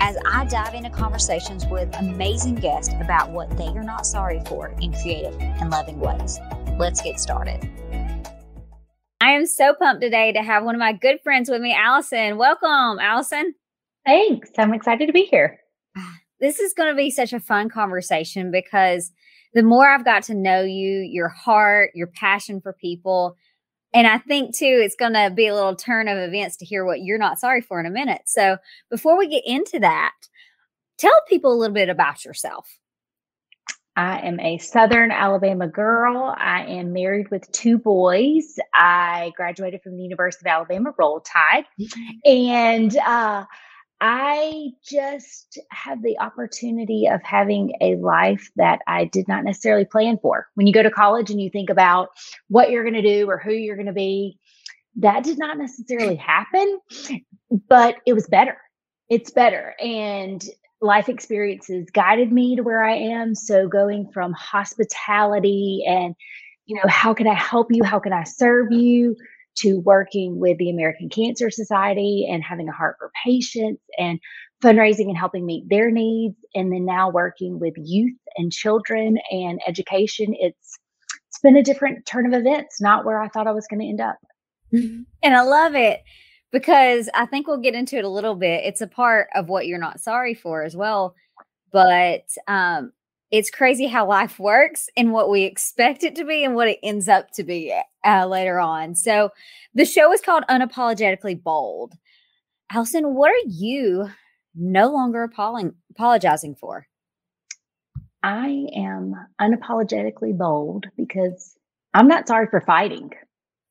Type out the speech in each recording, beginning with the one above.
as I dive into conversations with amazing guests about what they are not sorry for in creative and loving ways. Let's get started. I am so pumped today to have one of my good friends with me, Allison. Welcome, Allison. Thanks. I'm excited to be here. This is going to be such a fun conversation because the more I've got to know you, your heart, your passion for people, and I think too, it's going to be a little turn of events to hear what you're not sorry for in a minute. So before we get into that, tell people a little bit about yourself. I am a Southern Alabama girl. I am married with two boys. I graduated from the University of Alabama Roll Tide. Mm-hmm. And uh, I just have the opportunity of having a life that I did not necessarily plan for. When you go to college and you think about what you're going to do or who you're going to be, that did not necessarily happen, but it was better. It's better. And life experiences guided me to where I am. So going from hospitality and, you know, how can I help you? How can I serve you? To working with the American Cancer Society and having a heart for patients and fundraising and helping meet their needs. And then now working with youth and children and education. It's it's been a different turn of events, not where I thought I was going to end up. And I love it because I think we'll get into it a little bit. It's a part of what you're not sorry for as well. But um, it's crazy how life works and what we expect it to be and what it ends up to be uh, later on. So the show is called Unapologetically Bold. Allison, what are you no longer apologizing for? I am unapologetically bold because I'm not sorry for fighting.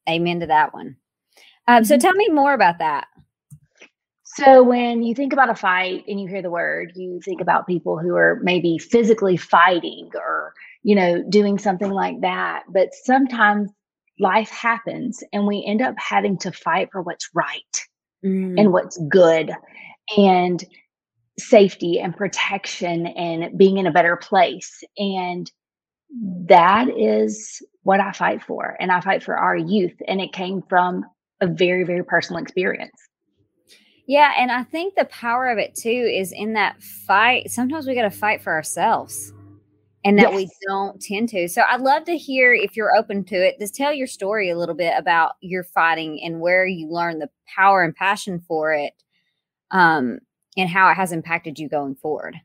Amen to that one. Um, so mm-hmm. tell me more about that. So when you think about a fight and you hear the word, you think about people who are maybe physically fighting or, you know, doing something like that. But sometimes life happens and we end up having to fight for what's right mm. and what's good and safety and protection and being in a better place. And that is what I fight for. And I fight for our youth. And it came from a very, very personal experience. Yeah. And I think the power of it too is in that fight. Sometimes we got to fight for ourselves and that yes. we don't tend to. So I'd love to hear if you're open to it. Just tell your story a little bit about your fighting and where you learned the power and passion for it um, and how it has impacted you going forward.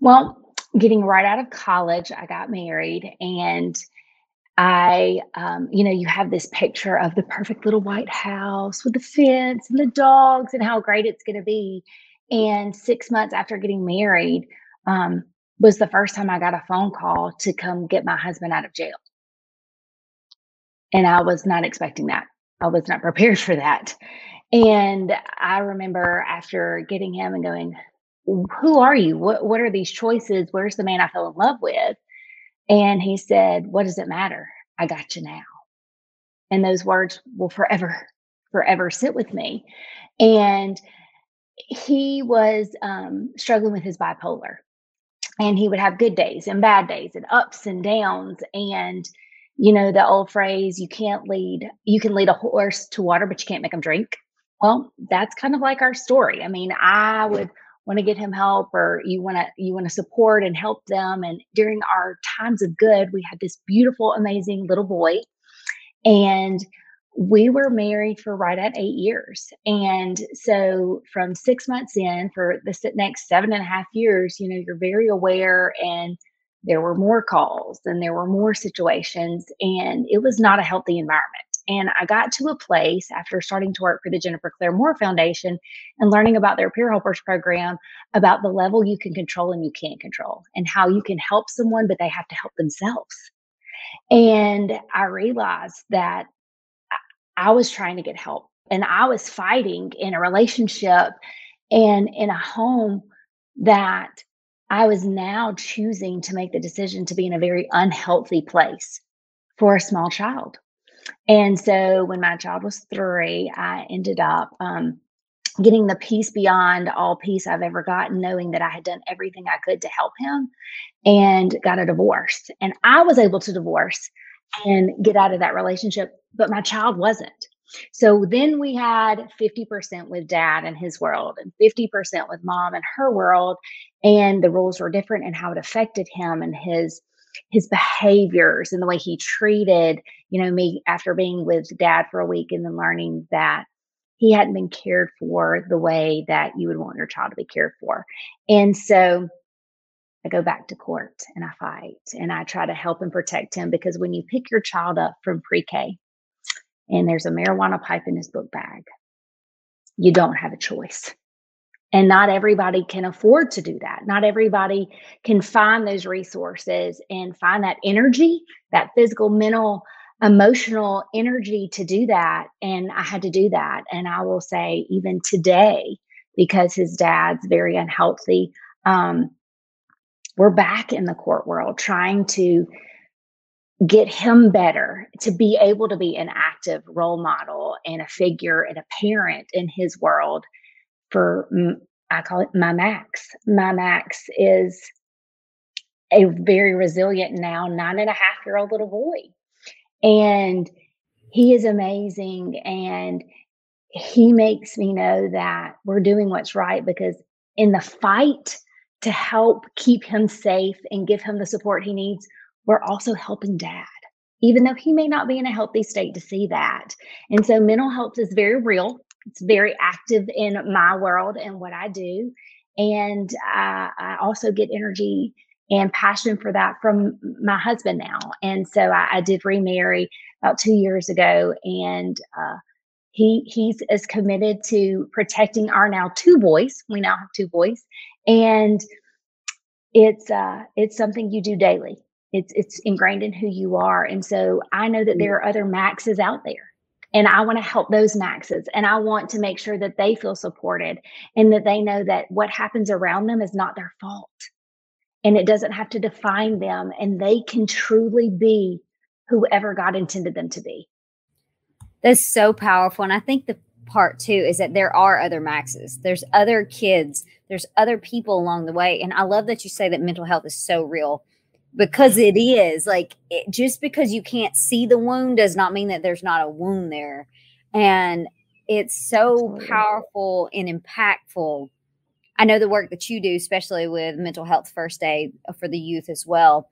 Well, getting right out of college, I got married and I, um, you know, you have this picture of the perfect little white house with the fence and the dogs and how great it's going to be. And six months after getting married, um, was the first time I got a phone call to come get my husband out of jail. And I was not expecting that. I was not prepared for that. And I remember after getting him and going, Who are you? What, what are these choices? Where's the man I fell in love with? And he said, What does it matter? I got you now. And those words will forever, forever sit with me. And he was um, struggling with his bipolar. And he would have good days and bad days and ups and downs. And, you know, the old phrase, you can't lead, you can lead a horse to water, but you can't make them drink. Well, that's kind of like our story. I mean, I would want to get him help or you want to you want to support and help them. And during our times of good we had this beautiful amazing little boy. And we were married for right at eight years. And so from six months in for the next seven and a half years you know you're very aware and there were more calls and there were more situations and it was not a healthy environment and I got to a place after starting to work for the Jennifer Claire Moore Foundation and learning about their peer helpers program about the level you can control and you can't control and how you can help someone, but they have to help themselves. And I realized that I was trying to get help and I was fighting in a relationship and in a home that I was now choosing to make the decision to be in a very unhealthy place for a small child. And so when my child was three, I ended up um, getting the peace beyond all peace I've ever gotten, knowing that I had done everything I could to help him and got a divorce. And I was able to divorce and get out of that relationship, but my child wasn't. So then we had 50% with dad and his world and 50% with mom and her world. And the rules were different and how it affected him and his his behaviors and the way he treated, you know, me after being with dad for a week and then learning that he hadn't been cared for the way that you would want your child to be cared for. And so I go back to court and I fight and I try to help and protect him because when you pick your child up from pre K and there's a marijuana pipe in his book bag, you don't have a choice. And not everybody can afford to do that. Not everybody can find those resources and find that energy, that physical, mental, emotional energy to do that. And I had to do that. And I will say, even today, because his dad's very unhealthy, um, we're back in the court world trying to get him better to be able to be an active role model and a figure and a parent in his world for I call it my Max. My Max is a very resilient now nine and a half year old little boy and he is amazing. And he makes me know that we're doing what's right because in the fight to help keep him safe and give him the support he needs, we're also helping dad, even though he may not be in a healthy state to see that. And so mental health is very real. It's very active in my world and what I do. And I, I also get energy and passion for that from my husband now. And so I, I did remarry about two years ago, and uh, he he's as committed to protecting our now two boys. We now have two boys, and it's uh, it's something you do daily. It's it's ingrained in who you are, and so I know that there are other Maxes out there. And I want to help those Maxes. And I want to make sure that they feel supported and that they know that what happens around them is not their fault and it doesn't have to define them and they can truly be whoever God intended them to be. That's so powerful. And I think the part too is that there are other maxes, there's other kids, there's other people along the way. And I love that you say that mental health is so real because it is like it, just because you can't see the wound does not mean that there's not a wound there. And it's so powerful and impactful I know the work that you do, especially with mental health first aid uh, for the youth as well.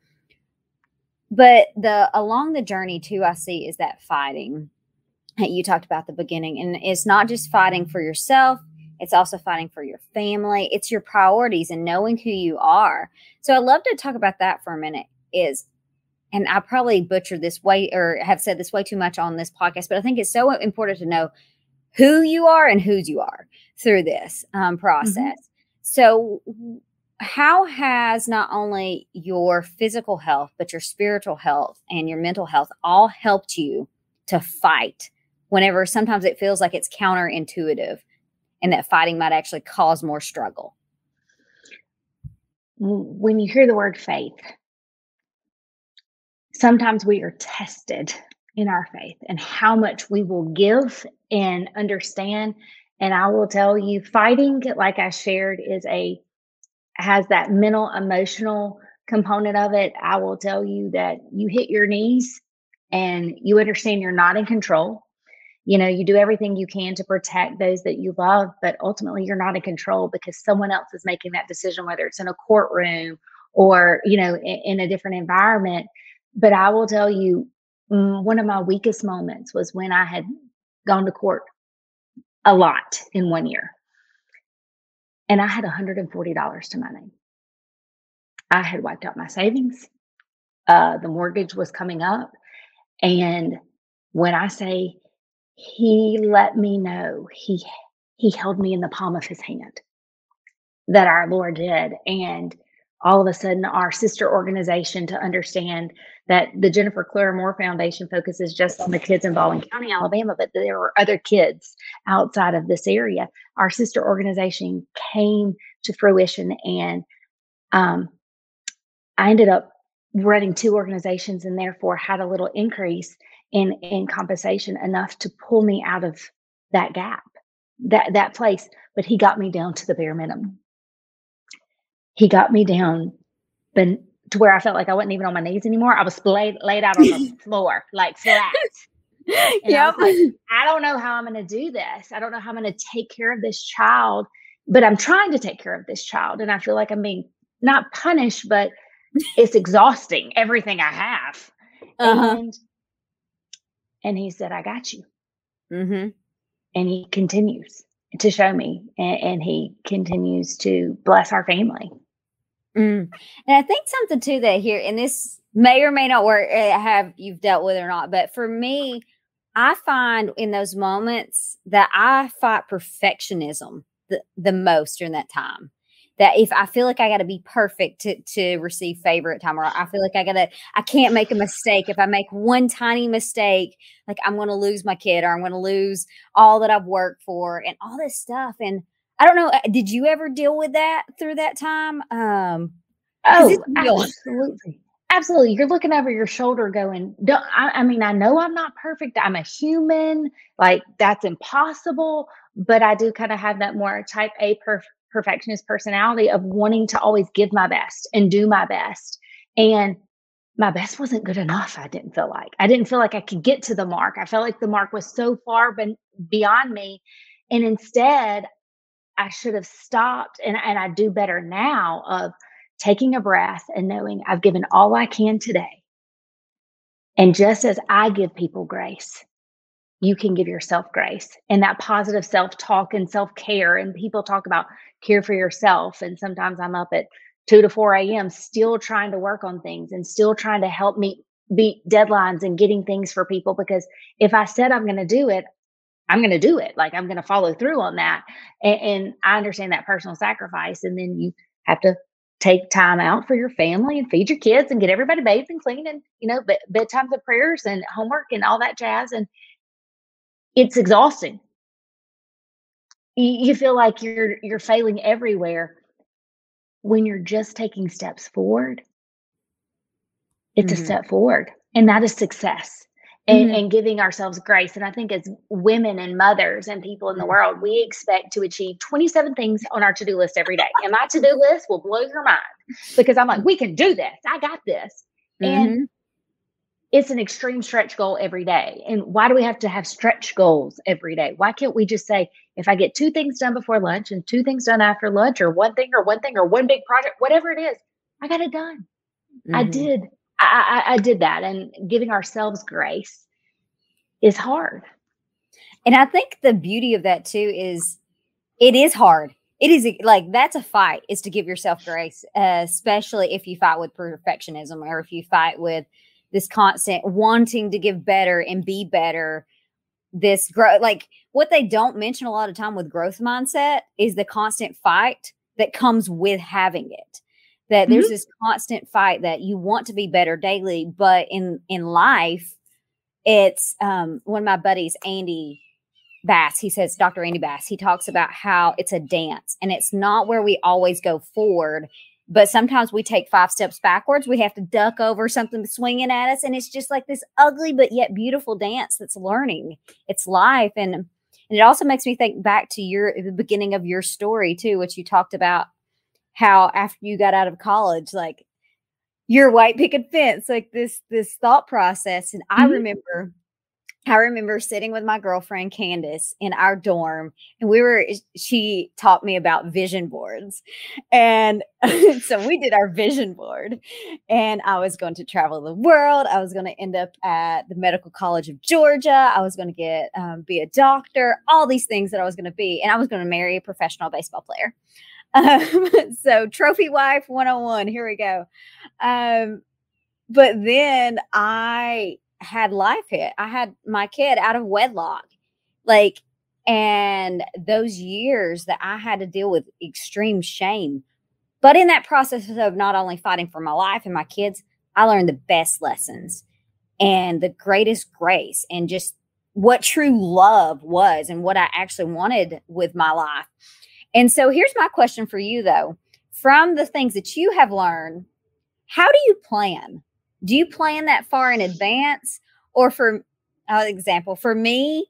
But the along the journey too, I see is that fighting that you talked about the beginning, and it's not just fighting for yourself; it's also fighting for your family. It's your priorities and knowing who you are. So I love to talk about that for a minute. Is and I probably butchered this way or have said this way too much on this podcast, but I think it's so important to know who you are and whose you are through this um, mm-hmm. process. Mm-hmm. So, how has not only your physical health, but your spiritual health and your mental health all helped you to fight whenever sometimes it feels like it's counterintuitive and that fighting might actually cause more struggle? When you hear the word faith, sometimes we are tested in our faith and how much we will give and understand and I will tell you, fighting, like I shared, is a has that mental, emotional component of it. I will tell you that you hit your knees and you understand you're not in control. You know, you do everything you can to protect those that you love, but ultimately you're not in control because someone else is making that decision, whether it's in a courtroom or, you know, in, in a different environment. But I will tell you, mm, one of my weakest moments was when I had gone to court a lot in one year. And I had $140 to my name. I had wiped out my savings. Uh, the mortgage was coming up. And when I say he let me know, he he held me in the palm of his hand that our Lord did. And all of a sudden our sister organization to understand that the Jennifer Claire Moore Foundation focuses just on the kids in Baldwin County, Alabama, but there were other kids outside of this area. Our sister organization came to fruition, and um, I ended up running two organizations and therefore had a little increase in in compensation enough to pull me out of that gap that that place but he got me down to the bare minimum he got me down but to where I felt like I wasn't even on my knees anymore. I was laid laid out on the floor, like flat. Yeah, like, I don't know how I'm going to do this. I don't know how I'm going to take care of this child, but I'm trying to take care of this child, and I feel like I'm being not punished, but it's exhausting everything I have. Uh-huh. And and he said, "I got you." Mm-hmm. And he continues to show me, and, and he continues to bless our family. Mm. And I think something too that here, and this may or may not work, eh, have you've dealt with or not, but for me, I find in those moments that I fight perfectionism the, the most during that time. That if I feel like I got to be perfect to, to receive favor at time, or I feel like I got to, I can't make a mistake. If I make one tiny mistake, like I'm going to lose my kid or I'm going to lose all that I've worked for and all this stuff. And I don't know. Uh, did you ever deal with that through that time? Um, oh, absolutely. Absolutely. You're looking over your shoulder going, don't, I, I mean, I know I'm not perfect. I'm a human. Like, that's impossible. But I do kind of have that more type A perf- perfectionist personality of wanting to always give my best and do my best. And my best wasn't good enough. I didn't feel like I didn't feel like I could get to the mark. I felt like the mark was so far ben- beyond me. And instead, I should have stopped and, and I do better now of taking a breath and knowing I've given all I can today. And just as I give people grace, you can give yourself grace and that positive self talk and self care. And people talk about care for yourself. And sometimes I'm up at 2 to 4 a.m. still trying to work on things and still trying to help me beat deadlines and getting things for people because if I said I'm going to do it, I'm going to do it. Like I'm going to follow through on that. And, and, I understand that personal sacrifice. And then you have to take time out for your family and feed your kids and get everybody bathed and clean and, you know, bed- bedtimes of prayers and homework and all that jazz. And it's exhausting. You, you feel like you're, you're failing everywhere when you're just taking steps forward. It's mm-hmm. a step forward and that is success and, mm-hmm. and, giving ourselves grace. And I think as women and mothers and people in the world, we expect to achieve 27 things on our to do list every day. And my to do list will blow your mind because I'm like, we can do this. I got this. Mm-hmm. And it's an extreme stretch goal every day. And why do we have to have stretch goals every day? Why can't we just say, if I get two things done before lunch and two things done after lunch, or one thing, or one thing, or one big project, whatever it is, I got it done. Mm-hmm. I did I, I, I did that, and giving ourselves grace is hard. And I think the beauty of that too is it is hard. It is like that's a fight is to give yourself grace, uh, especially if you fight with perfectionism or if you fight with this constant wanting to give better and be better. This growth, like what they don't mention a lot of time with growth mindset is the constant fight that comes with having it that there's mm-hmm. this constant fight that you want to be better daily but in in life it's um one of my buddies andy bass he says dr andy bass he talks about how it's a dance and it's not where we always go forward but sometimes we take five steps backwards we have to duck over something swinging at us and it's just like this ugly but yet beautiful dance that's learning it's life and and it also makes me think back to your the beginning of your story too which you talked about how after you got out of college, like your white picket fence, like this this thought process. And mm-hmm. I remember I remember sitting with my girlfriend Candace in our dorm, and we were, she taught me about vision boards. And so we did our vision board, and I was going to travel the world. I was going to end up at the Medical College of Georgia. I was going to get, um, be a doctor, all these things that I was going to be. And I was going to marry a professional baseball player. Um, so trophy wife 101, here we go. Um, but then I had life hit. I had my kid out of wedlock. Like, and those years that I had to deal with extreme shame. But in that process of not only fighting for my life and my kids, I learned the best lessons and the greatest grace and just what true love was and what I actually wanted with my life. And so here's my question for you though. From the things that you have learned, how do you plan? Do you plan that far in advance? Or for uh, example, for me,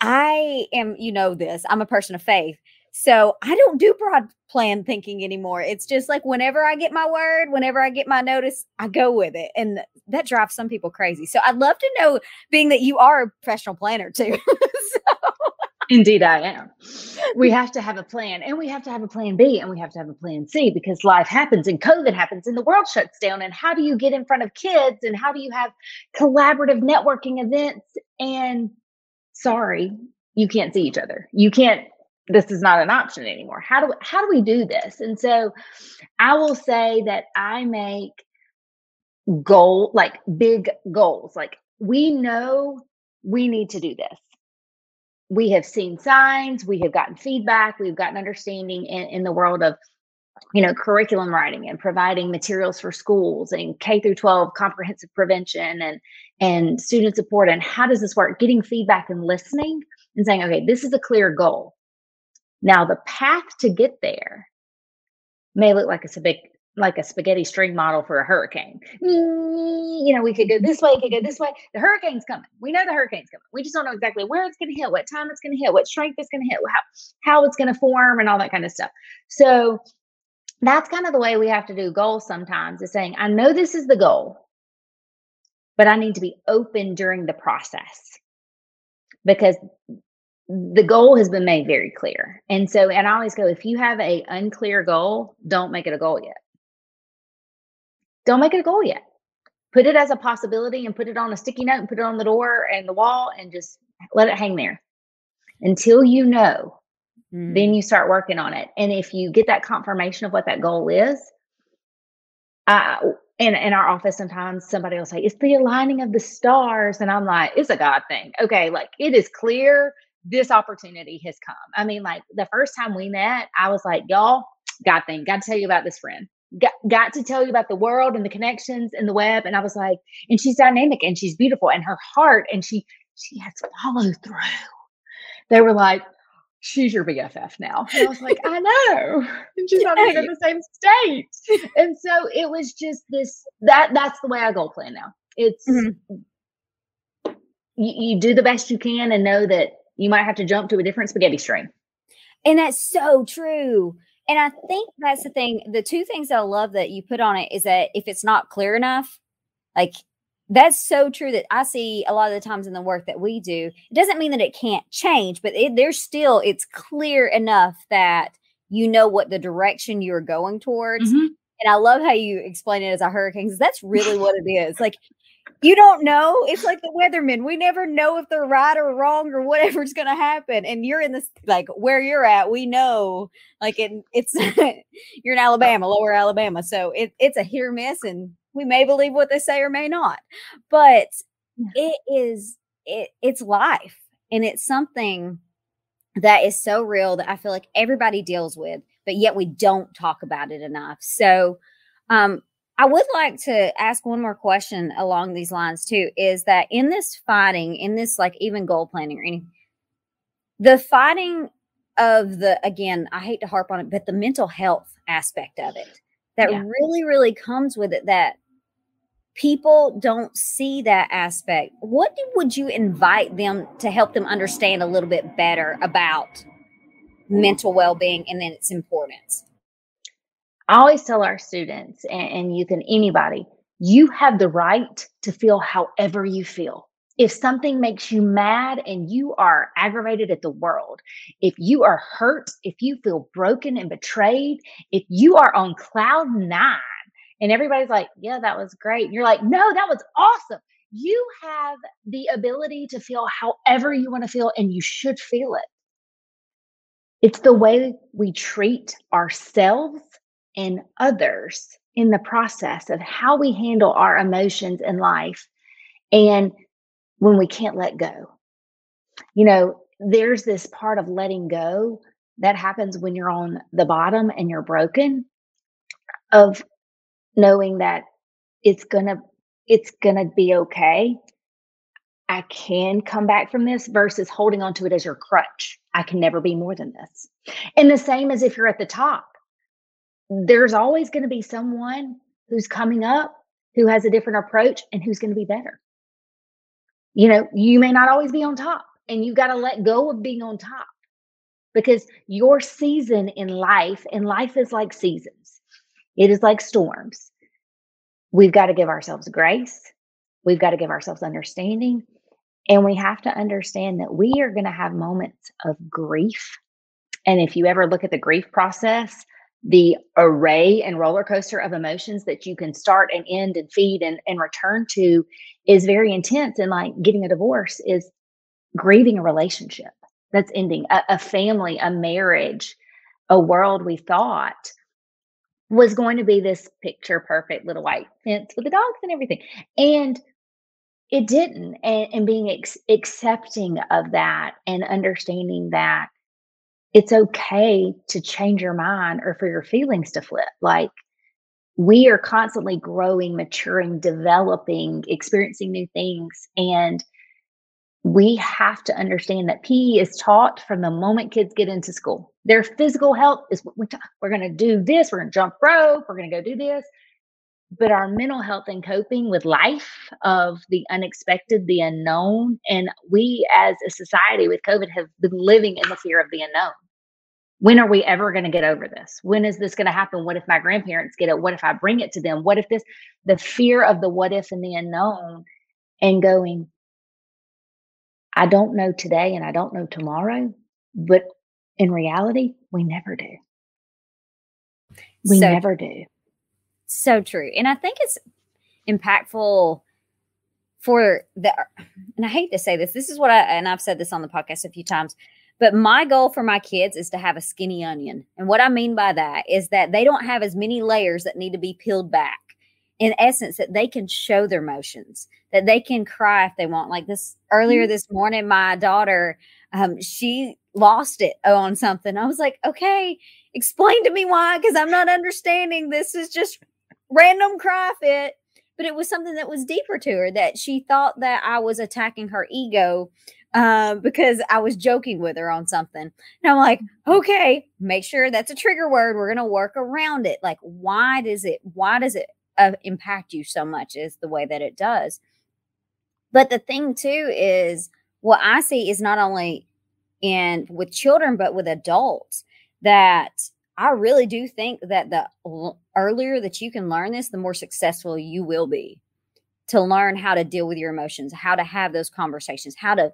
I am, you know, this, I'm a person of faith. So I don't do broad plan thinking anymore. It's just like whenever I get my word, whenever I get my notice, I go with it. And that drives some people crazy. So I'd love to know, being that you are a professional planner too. so. Indeed, I am. We have to have a plan and we have to have a plan B and we have to have a plan C because life happens and COVID happens and the world shuts down. And how do you get in front of kids and how do you have collaborative networking events? And sorry, you can't see each other. You can't this is not an option anymore. How do how do we do this? And so I will say that I make goal like big goals. Like we know we need to do this. We have seen signs, we have gotten feedback, we've gotten understanding in, in the world of you know curriculum writing and providing materials for schools and K through 12 comprehensive prevention and and student support and how does this work? Getting feedback and listening and saying okay this is a clear goal. Now, the path to get there may look like it's a big like a spaghetti string model for a hurricane. You know, we could go this way, we could go this way. The hurricane's coming. We know the hurricane's coming. We just don't know exactly where it's going to hit, what time it's going to hit, what strength it's going to hit, how, how it's going to form, and all that kind of stuff. So that's kind of the way we have to do goals sometimes is saying, I know this is the goal, but I need to be open during the process because the goal has been made very clear. And so, and I always go, if you have a unclear goal, don't make it a goal yet. Don't make it a goal yet. Put it as a possibility and put it on a sticky note and put it on the door and the wall and just let it hang there until you know. Mm. Then you start working on it. And if you get that confirmation of what that goal is, uh, in, in our office, sometimes somebody will say, It's the aligning of the stars. And I'm like, It's a God thing. Okay, like it is clear this opportunity has come. I mean, like the first time we met, I was like, y'all, God thing, got to tell you about this friend. Got, got to tell you about the world and the connections and the web. And I was like, and she's dynamic and she's beautiful and her heart and she she has followed through. They were like, she's your BFF now. And I was like, I know. And she's not even in the same state. And so it was just this that that's the way I goal plan now. It's mm-hmm. you, you do the best you can and know that you might have to jump to a different spaghetti string. And that's so true. And I think that's the thing. The two things that I love that you put on it is that if it's not clear enough, like that's so true that I see a lot of the times in the work that we do. It doesn't mean that it can't change, but it, there's still, it's clear enough that you know what the direction you're going towards. Mm-hmm. And I love how you explain it as a hurricane. Because that's really what it is. Like you don't know. It's like the weathermen. We never know if they're right or wrong or whatever's going to happen. And you're in this, like where you're at, we know, like it, it's, you're in Alabama, lower Alabama. So it, it's a here miss and we may believe what they say or may not. But it is, it, it's life. And it's something that is so real that I feel like everybody deals with, but yet we don't talk about it enough. So, um, I would like to ask one more question along these lines too. Is that in this fighting, in this like even goal planning or anything, the fighting of the again, I hate to harp on it, but the mental health aspect of it that yeah. really, really comes with it that people don't see that aspect. What would you invite them to help them understand a little bit better about mental well being and then its importance? I always tell our students and, and youth and anybody, you have the right to feel however you feel. If something makes you mad and you are aggravated at the world, if you are hurt, if you feel broken and betrayed, if you are on cloud nine and everybody's like, yeah, that was great. And you're like, no, that was awesome. You have the ability to feel however you want to feel and you should feel it. It's the way we treat ourselves and others in the process of how we handle our emotions in life and when we can't let go. You know, there's this part of letting go that happens when you're on the bottom and you're broken of knowing that it's gonna it's gonna be okay. I can come back from this versus holding on to it as your crutch. I can never be more than this. And the same as if you're at the top. There's always going to be someone who's coming up who has a different approach and who's going to be better. You know, you may not always be on top and you've got to let go of being on top because your season in life, and life is like seasons, it is like storms. We've got to give ourselves grace. We've got to give ourselves understanding. And we have to understand that we are going to have moments of grief. And if you ever look at the grief process, the array and roller coaster of emotions that you can start and end and feed and, and return to is very intense. And like getting a divorce is grieving a relationship that's ending, a, a family, a marriage, a world we thought was going to be this picture perfect little white fence with the dogs and everything. And it didn't. And, and being ex- accepting of that and understanding that it's okay to change your mind or for your feelings to flip. Like we are constantly growing, maturing, developing, experiencing new things. And we have to understand that PE is taught from the moment kids get into school. Their physical health is what we talk. We're going to do this. We're going to jump rope. We're going to go do this. But our mental health and coping with life of the unexpected, the unknown, and we as a society with COVID have been living in the fear of the unknown. When are we ever going to get over this? When is this going to happen? What if my grandparents get it? What if I bring it to them? What if this, the fear of the what if and the unknown, and going, I don't know today and I don't know tomorrow, but in reality, we never do. We so, never do. So true. And I think it's impactful for the, and I hate to say this, this is what I, and I've said this on the podcast a few times, but my goal for my kids is to have a skinny onion. And what I mean by that is that they don't have as many layers that need to be peeled back in essence that they can show their emotions that they can cry if they want like this earlier mm-hmm. this morning my daughter um, she lost it on something i was like okay explain to me why because i'm not understanding this is just random cry fit but it was something that was deeper to her that she thought that i was attacking her ego uh, because I was joking with her on something. And I'm like, okay, make sure that's a trigger word. We're going to work around it. Like, why does it, why does it uh, impact you so much is the way that it does. But the thing too is what I see is not only in with children but with adults that I really do think that the earlier that you can learn this, the more successful you will be to learn how to deal with your emotions, how to have those conversations, how to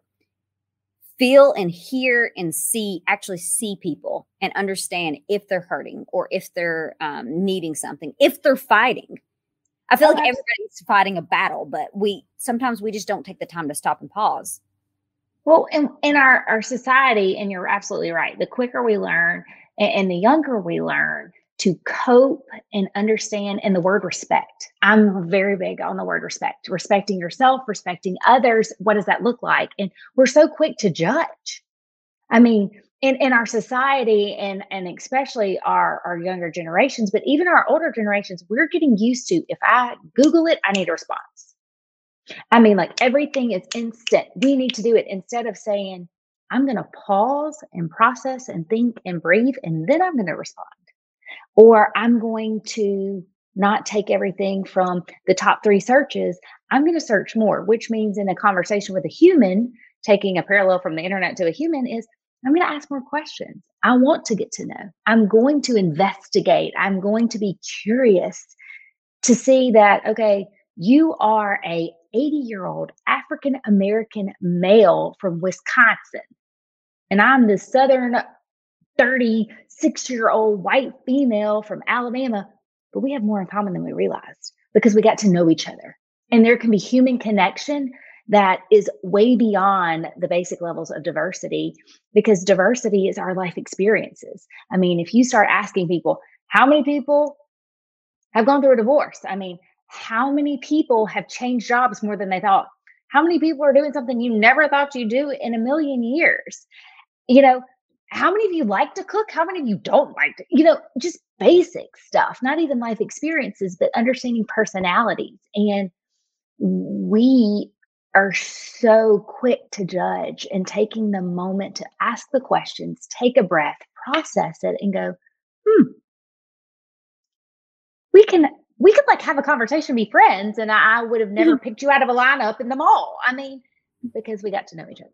feel and hear and see, actually see people and understand if they're hurting or if they're um, needing something, if they're fighting. I feel oh, like everybody's fighting a battle, but we sometimes we just don't take the time to stop and pause. Well, in, in our, our society, and you're absolutely right, the quicker we learn and, and the younger we learn to cope and understand, and the word respect. I'm very big on the word respect, respecting yourself, respecting others. What does that look like? And we're so quick to judge. I mean, in, in our society and and especially our our younger generations but even our older generations we're getting used to if i google it i need a response i mean like everything is instant we need to do it instead of saying i'm going to pause and process and think and breathe and then i'm going to respond or i'm going to not take everything from the top three searches i'm going to search more which means in a conversation with a human taking a parallel from the internet to a human is I'm going to ask more questions. I want to get to know. I'm going to investigate. I'm going to be curious to see that, okay, you are a 80 year old African American male from Wisconsin, and I'm the Southern 36 year old white female from Alabama, but we have more in common than we realized because we got to know each other. And there can be human connection that is way beyond the basic levels of diversity because diversity is our life experiences. I mean, if you start asking people, how many people have gone through a divorce? I mean, how many people have changed jobs more than they thought? How many people are doing something you never thought you'd do in a million years? You know, how many of you like to cook? How many of you don't like to, you know, just basic stuff, not even life experiences, but understanding personalities. And we are so quick to judge and taking the moment to ask the questions, take a breath, process it, and go, hmm, we can we could like have a conversation, be friends, and I, would have never mm-hmm. picked you out of a lineup in the mall. I mean, because we got to know each other.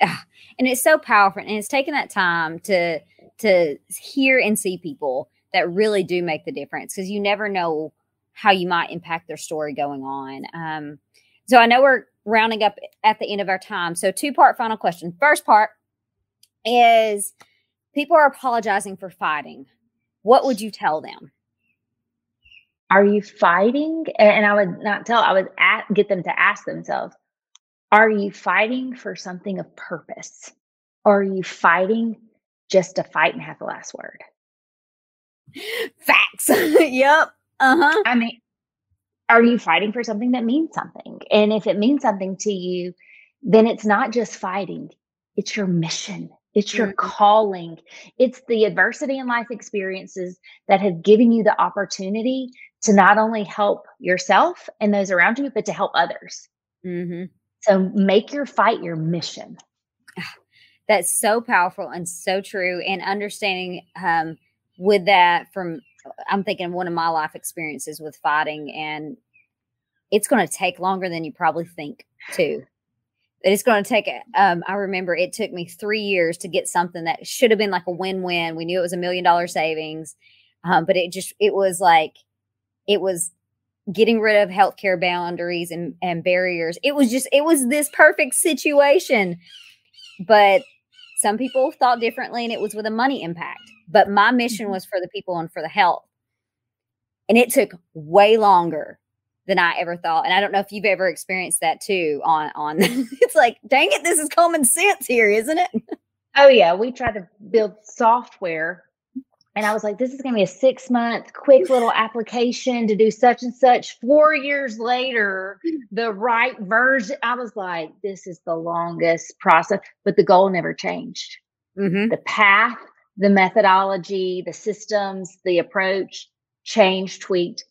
And it's so powerful. And it's taking that time to to hear and see people that really do make the difference because you never know how you might impact their story going on. Um, so I know we're rounding up at the end of our time. So two part final question. First part is people are apologizing for fighting. What would you tell them? Are you fighting? And I would not tell, I would at, get them to ask themselves, are you fighting for something of purpose? Or are you fighting just to fight and have the last word? Facts. yep. Uh huh. I mean, are you fighting for something that means something? And if it means something to you, then it's not just fighting, it's your mission. It's your mm-hmm. calling. It's the adversity and life experiences that have given you the opportunity to not only help yourself and those around you, but to help others. Mm-hmm. So make your fight your mission. That's so powerful and so true. And understanding um, with that from, I'm thinking one of my life experiences with fighting, and it's going to take longer than you probably think, too. It's going to take, um, I remember it took me three years to get something that should have been like a win win. We knew it was a million dollar savings, um, but it just, it was like, it was getting rid of healthcare boundaries and, and barriers. It was just, it was this perfect situation. But some people thought differently and it was with a money impact. But my mission mm-hmm. was for the people and for the health. And it took way longer than I ever thought. And I don't know if you've ever experienced that too on on it's like, dang it, this is common sense here, isn't it? Oh yeah. We try to build software and I was like, this is going to be a six month quick little application to do such and such. Four years later, the right version. I was like, this is the longest process, but the goal never changed. Mm-hmm. The path, the methodology, the systems, the approach changed, tweaked,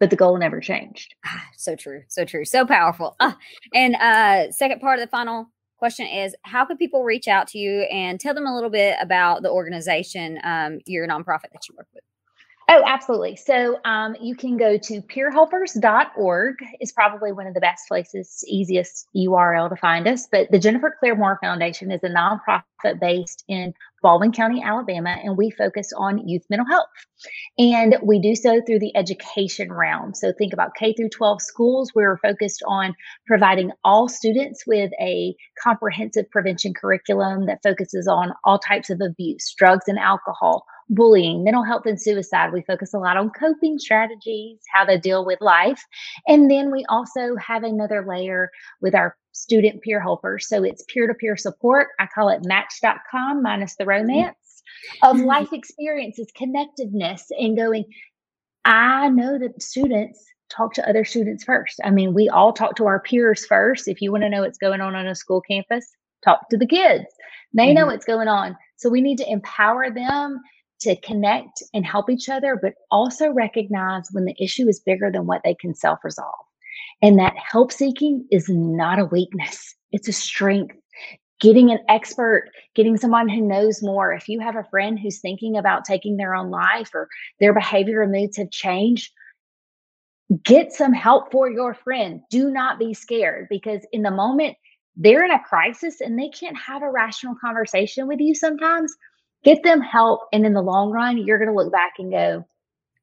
but the goal never changed. Ah, so true. So true. So powerful. Uh, and uh, second part of the final question is how can people reach out to you and tell them a little bit about the organization, um, your nonprofit that you work with? Oh, absolutely. So um, you can go to peerhelpers.org is probably one of the best places, easiest URL to find us. But the Jennifer Claire Moore Foundation is a nonprofit based in Baldwin County, Alabama, and we focus on youth mental health. And we do so through the education realm. So think about K through 12 schools. We're focused on providing all students with a comprehensive prevention curriculum that focuses on all types of abuse, drugs and alcohol, bullying, mental health, and suicide. We focus a lot on coping strategies, how to deal with life. And then we also have another layer with our student peer helpers. So it's peer to peer support. I call it match.com minus the romance of mm-hmm. life experiences, connectiveness, and going, I know that students talk to other students first. I mean, we all talk to our peers first. If you want to know what's going on on a school campus, talk to the kids. They mm-hmm. know what's going on. So we need to empower them to connect and help each other, but also recognize when the issue is bigger than what they can self resolve. And that help seeking is not a weakness, it's a strength. Getting an expert, getting someone who knows more. If you have a friend who's thinking about taking their own life or their behavior and moods have changed, get some help for your friend. Do not be scared because in the moment they're in a crisis and they can't have a rational conversation with you sometimes. Get them help. And in the long run, you're going to look back and go,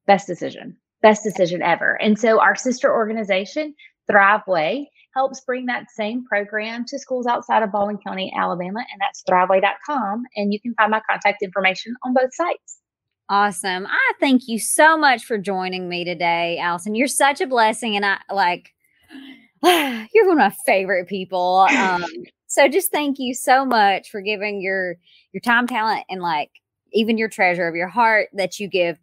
best decision best decision ever. And so our sister organization, Thriveway, helps bring that same program to schools outside of Baldwin County, Alabama, and that's thriveway.com. And you can find my contact information on both sites. Awesome. I thank you so much for joining me today, Allison. You're such a blessing. And I like, you're one of my favorite people. Um, so just thank you so much for giving your your time, talent, and like even your treasure of your heart that you give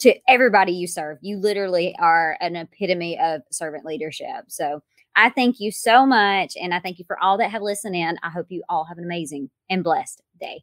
to everybody you serve. You literally are an epitome of servant leadership. So I thank you so much. And I thank you for all that have listened in. I hope you all have an amazing and blessed day.